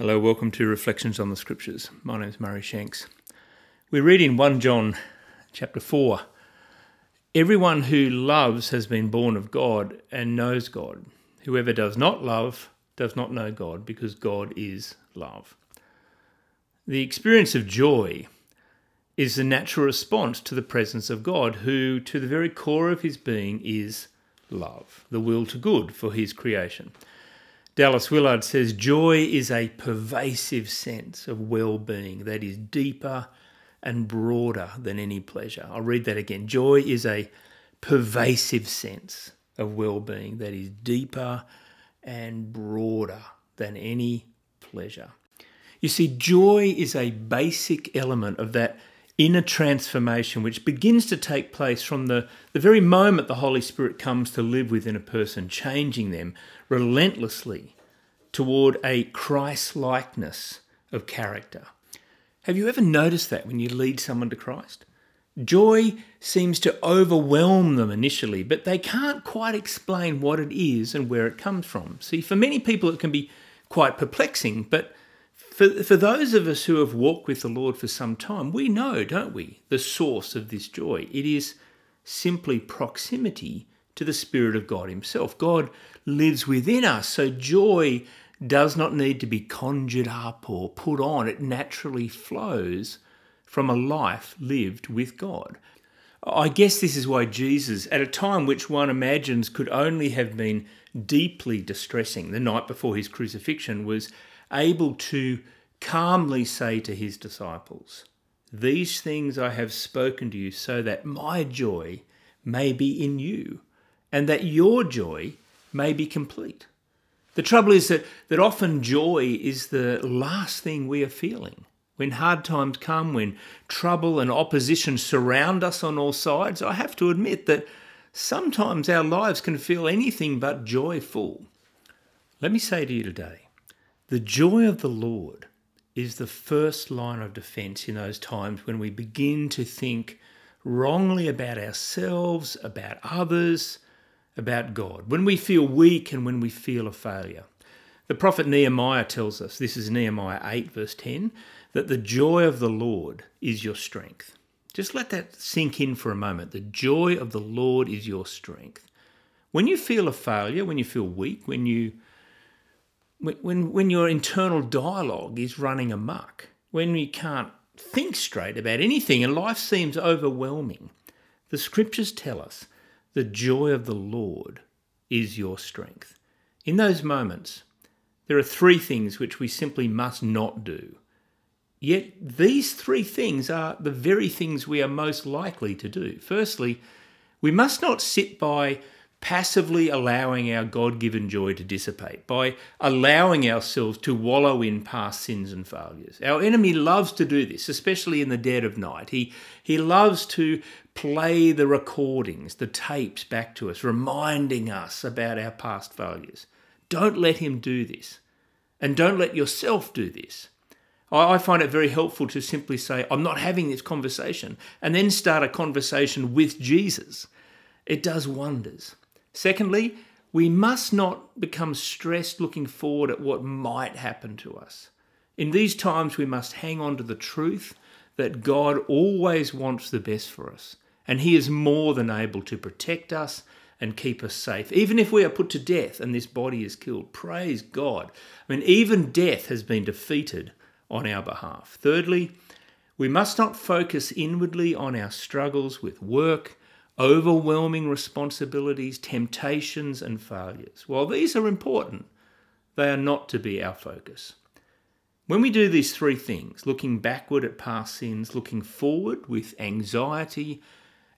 Hello, welcome to Reflections on the Scriptures. My name is Murray Shanks. We read in 1 John chapter 4 Everyone who loves has been born of God and knows God. Whoever does not love does not know God because God is love. The experience of joy is the natural response to the presence of God, who, to the very core of his being, is love, the will to good for his creation. Dallas Willard says joy is a pervasive sense of well being that is deeper and broader than any pleasure. I'll read that again. Joy is a pervasive sense of well being that is deeper and broader than any pleasure. You see, joy is a basic element of that inner transformation which begins to take place from the, the very moment the Holy Spirit comes to live within a person, changing them relentlessly toward a Christ likeness of character. Have you ever noticed that when you lead someone to Christ? Joy seems to overwhelm them initially, but they can't quite explain what it is and where it comes from. See, for many people, it can be quite perplexing, but for, for those of us who have walked with the Lord for some time, we know, don't we, the source of this joy. It is simply proximity to the Spirit of God Himself. God lives within us, so joy does not need to be conjured up or put on. It naturally flows from a life lived with God. I guess this is why Jesus, at a time which one imagines could only have been deeply distressing, the night before his crucifixion, was able to calmly say to his disciples, These things I have spoken to you so that my joy may be in you, and that your joy may be complete. The trouble is that, that often joy is the last thing we are feeling. When hard times come, when trouble and opposition surround us on all sides, I have to admit that sometimes our lives can feel anything but joyful. Let me say to you today the joy of the Lord is the first line of defense in those times when we begin to think wrongly about ourselves, about others, about God. When we feel weak and when we feel a failure. The prophet Nehemiah tells us, this is Nehemiah 8, verse 10, that the joy of the Lord is your strength. Just let that sink in for a moment. The joy of the Lord is your strength. When you feel a failure, when you feel weak, when you when, when your internal dialogue is running amok, when you can't think straight about anything and life seems overwhelming, the scriptures tell us the joy of the Lord is your strength. In those moments, there are three things which we simply must not do. Yet these three things are the very things we are most likely to do. Firstly, we must not sit by passively allowing our God given joy to dissipate, by allowing ourselves to wallow in past sins and failures. Our enemy loves to do this, especially in the dead of night. He, he loves to play the recordings, the tapes back to us, reminding us about our past failures. Don't let him do this. And don't let yourself do this. I find it very helpful to simply say, I'm not having this conversation, and then start a conversation with Jesus. It does wonders. Secondly, we must not become stressed looking forward at what might happen to us. In these times, we must hang on to the truth that God always wants the best for us, and He is more than able to protect us and keep us safe, even if we are put to death and this body is killed. Praise God. I mean, even death has been defeated on our behalf. Thirdly, we must not focus inwardly on our struggles with work overwhelming responsibilities, temptations, and failures. While these are important, they are not to be our focus. When we do these three things, looking backward at past sins, looking forward with anxiety,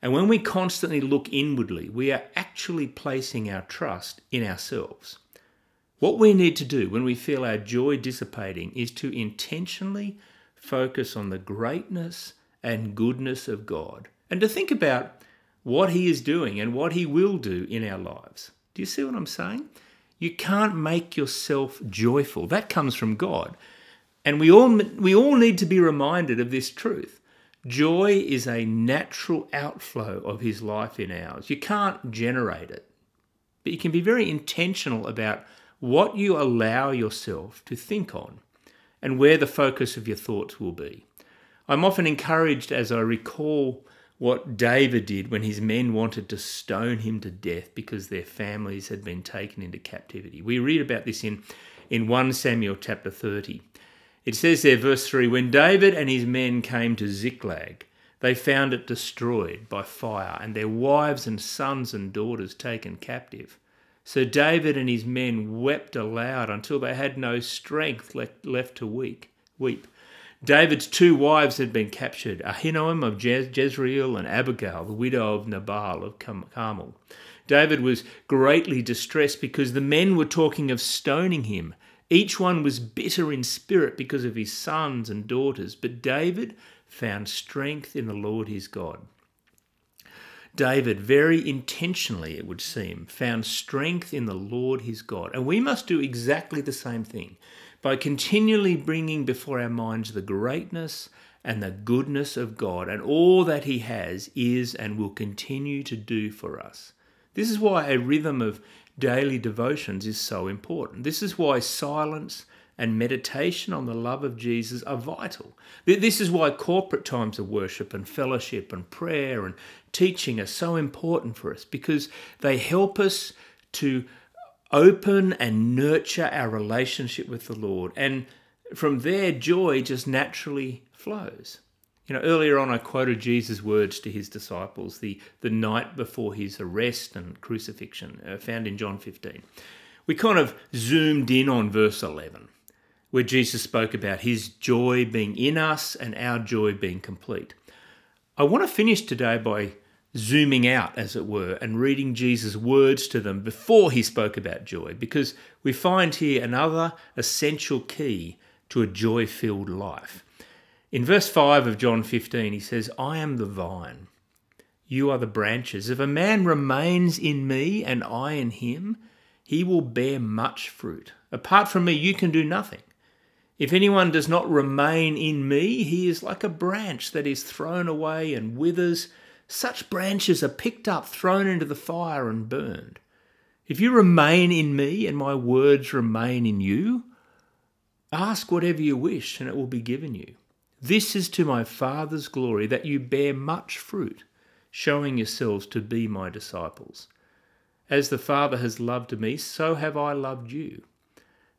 and when we constantly look inwardly, we are actually placing our trust in ourselves. What we need to do when we feel our joy dissipating is to intentionally focus on the greatness and goodness of God and to think about what He is doing and what He will do in our lives. Do you see what I'm saying? You can't make yourself joyful. That comes from God. And we all, we all need to be reminded of this truth. Joy is a natural outflow of His life in ours. You can't generate it, but you can be very intentional about what you allow yourself to think on. and where the focus of your thoughts will be. I'm often encouraged as I recall what David did when his men wanted to stone him to death because their families had been taken into captivity. We read about this in, in 1 Samuel chapter 30. It says there, verse 3 When David and his men came to Ziklag, they found it destroyed by fire, and their wives and sons and daughters taken captive. So David and his men wept aloud until they had no strength left to weep. weep. David's two wives had been captured Ahinoam of Jezreel and Abigail, the widow of Nabal of Carmel. David was greatly distressed because the men were talking of stoning him. Each one was bitter in spirit because of his sons and daughters, but David found strength in the Lord his God. David, very intentionally, it would seem, found strength in the Lord his God. And we must do exactly the same thing by continually bringing before our minds the greatness and the goodness of God and all that he has, is, and will continue to do for us. This is why a rhythm of daily devotions is so important. This is why silence and meditation on the love of Jesus are vital. This is why corporate times of worship and fellowship and prayer and teaching are so important for us because they help us to open and nurture our relationship with the Lord. And from there, joy just naturally flows. You know, earlier on, I quoted Jesus' words to his disciples the, the night before his arrest and crucifixion, uh, found in John 15. We kind of zoomed in on verse 11 where Jesus spoke about his joy being in us and our joy being complete. I want to finish today by zooming out, as it were, and reading Jesus' words to them before he spoke about joy, because we find here another essential key to a joy filled life. In verse 5 of John 15, he says, I am the vine, you are the branches. If a man remains in me and I in him, he will bear much fruit. Apart from me, you can do nothing. If anyone does not remain in me, he is like a branch that is thrown away and withers. Such branches are picked up, thrown into the fire, and burned. If you remain in me and my words remain in you, ask whatever you wish and it will be given you. This is to my Father's glory that you bear much fruit, showing yourselves to be my disciples. As the Father has loved me, so have I loved you.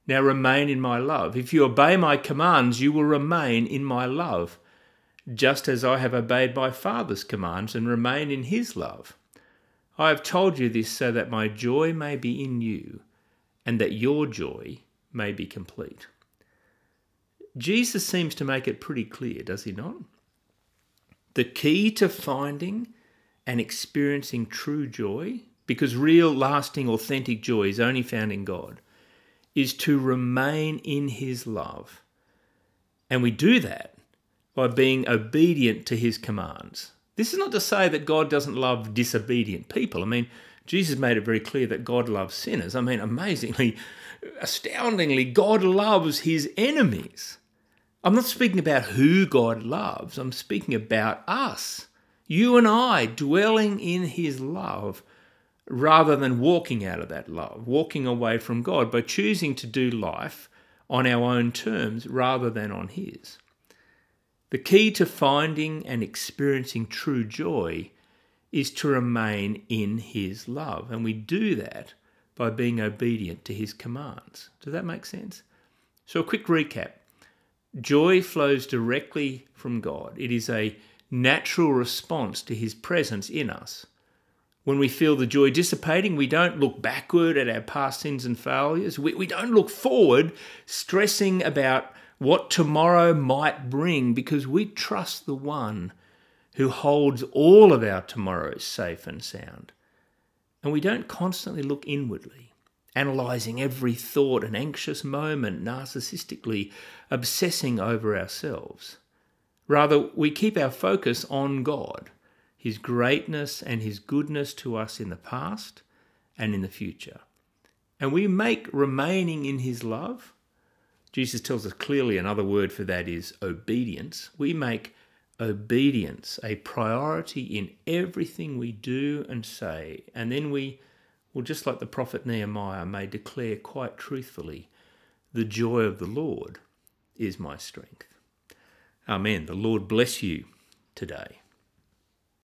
Now remain in my love. If you obey my commands, you will remain in my love, just as I have obeyed my Father's commands and remain in his love. I have told you this so that my joy may be in you, and that your joy may be complete. Jesus seems to make it pretty clear, does he not? The key to finding and experiencing true joy, because real, lasting, authentic joy is only found in God is to remain in his love. And we do that by being obedient to his commands. This is not to say that God doesn't love disobedient people. I mean, Jesus made it very clear that God loves sinners. I mean, amazingly, astoundingly, God loves his enemies. I'm not speaking about who God loves, I'm speaking about us. You and I dwelling in his love rather than walking out of that love, walking away from God by choosing to do life on our own terms rather than on His. The key to finding and experiencing true joy is to remain in His love, and we do that by being obedient to His commands. Does that make sense? So, a quick recap joy flows directly from God, it is a natural response to His presence in us. When we feel the joy dissipating, we don't look backward at our past sins and failures. We, we don't look forward, stressing about what tomorrow might bring, because we trust the one who holds all of our tomorrows safe and sound. And we don't constantly look inwardly, analysing every thought and anxious moment narcissistically, obsessing over ourselves. Rather, we keep our focus on God his greatness and his goodness to us in the past and in the future. And we make remaining in his love, Jesus tells us clearly another word for that is obedience. We make obedience a priority in everything we do and say. And then we, well, just like the prophet Nehemiah may declare quite truthfully, the joy of the Lord is my strength. Amen. The Lord bless you today.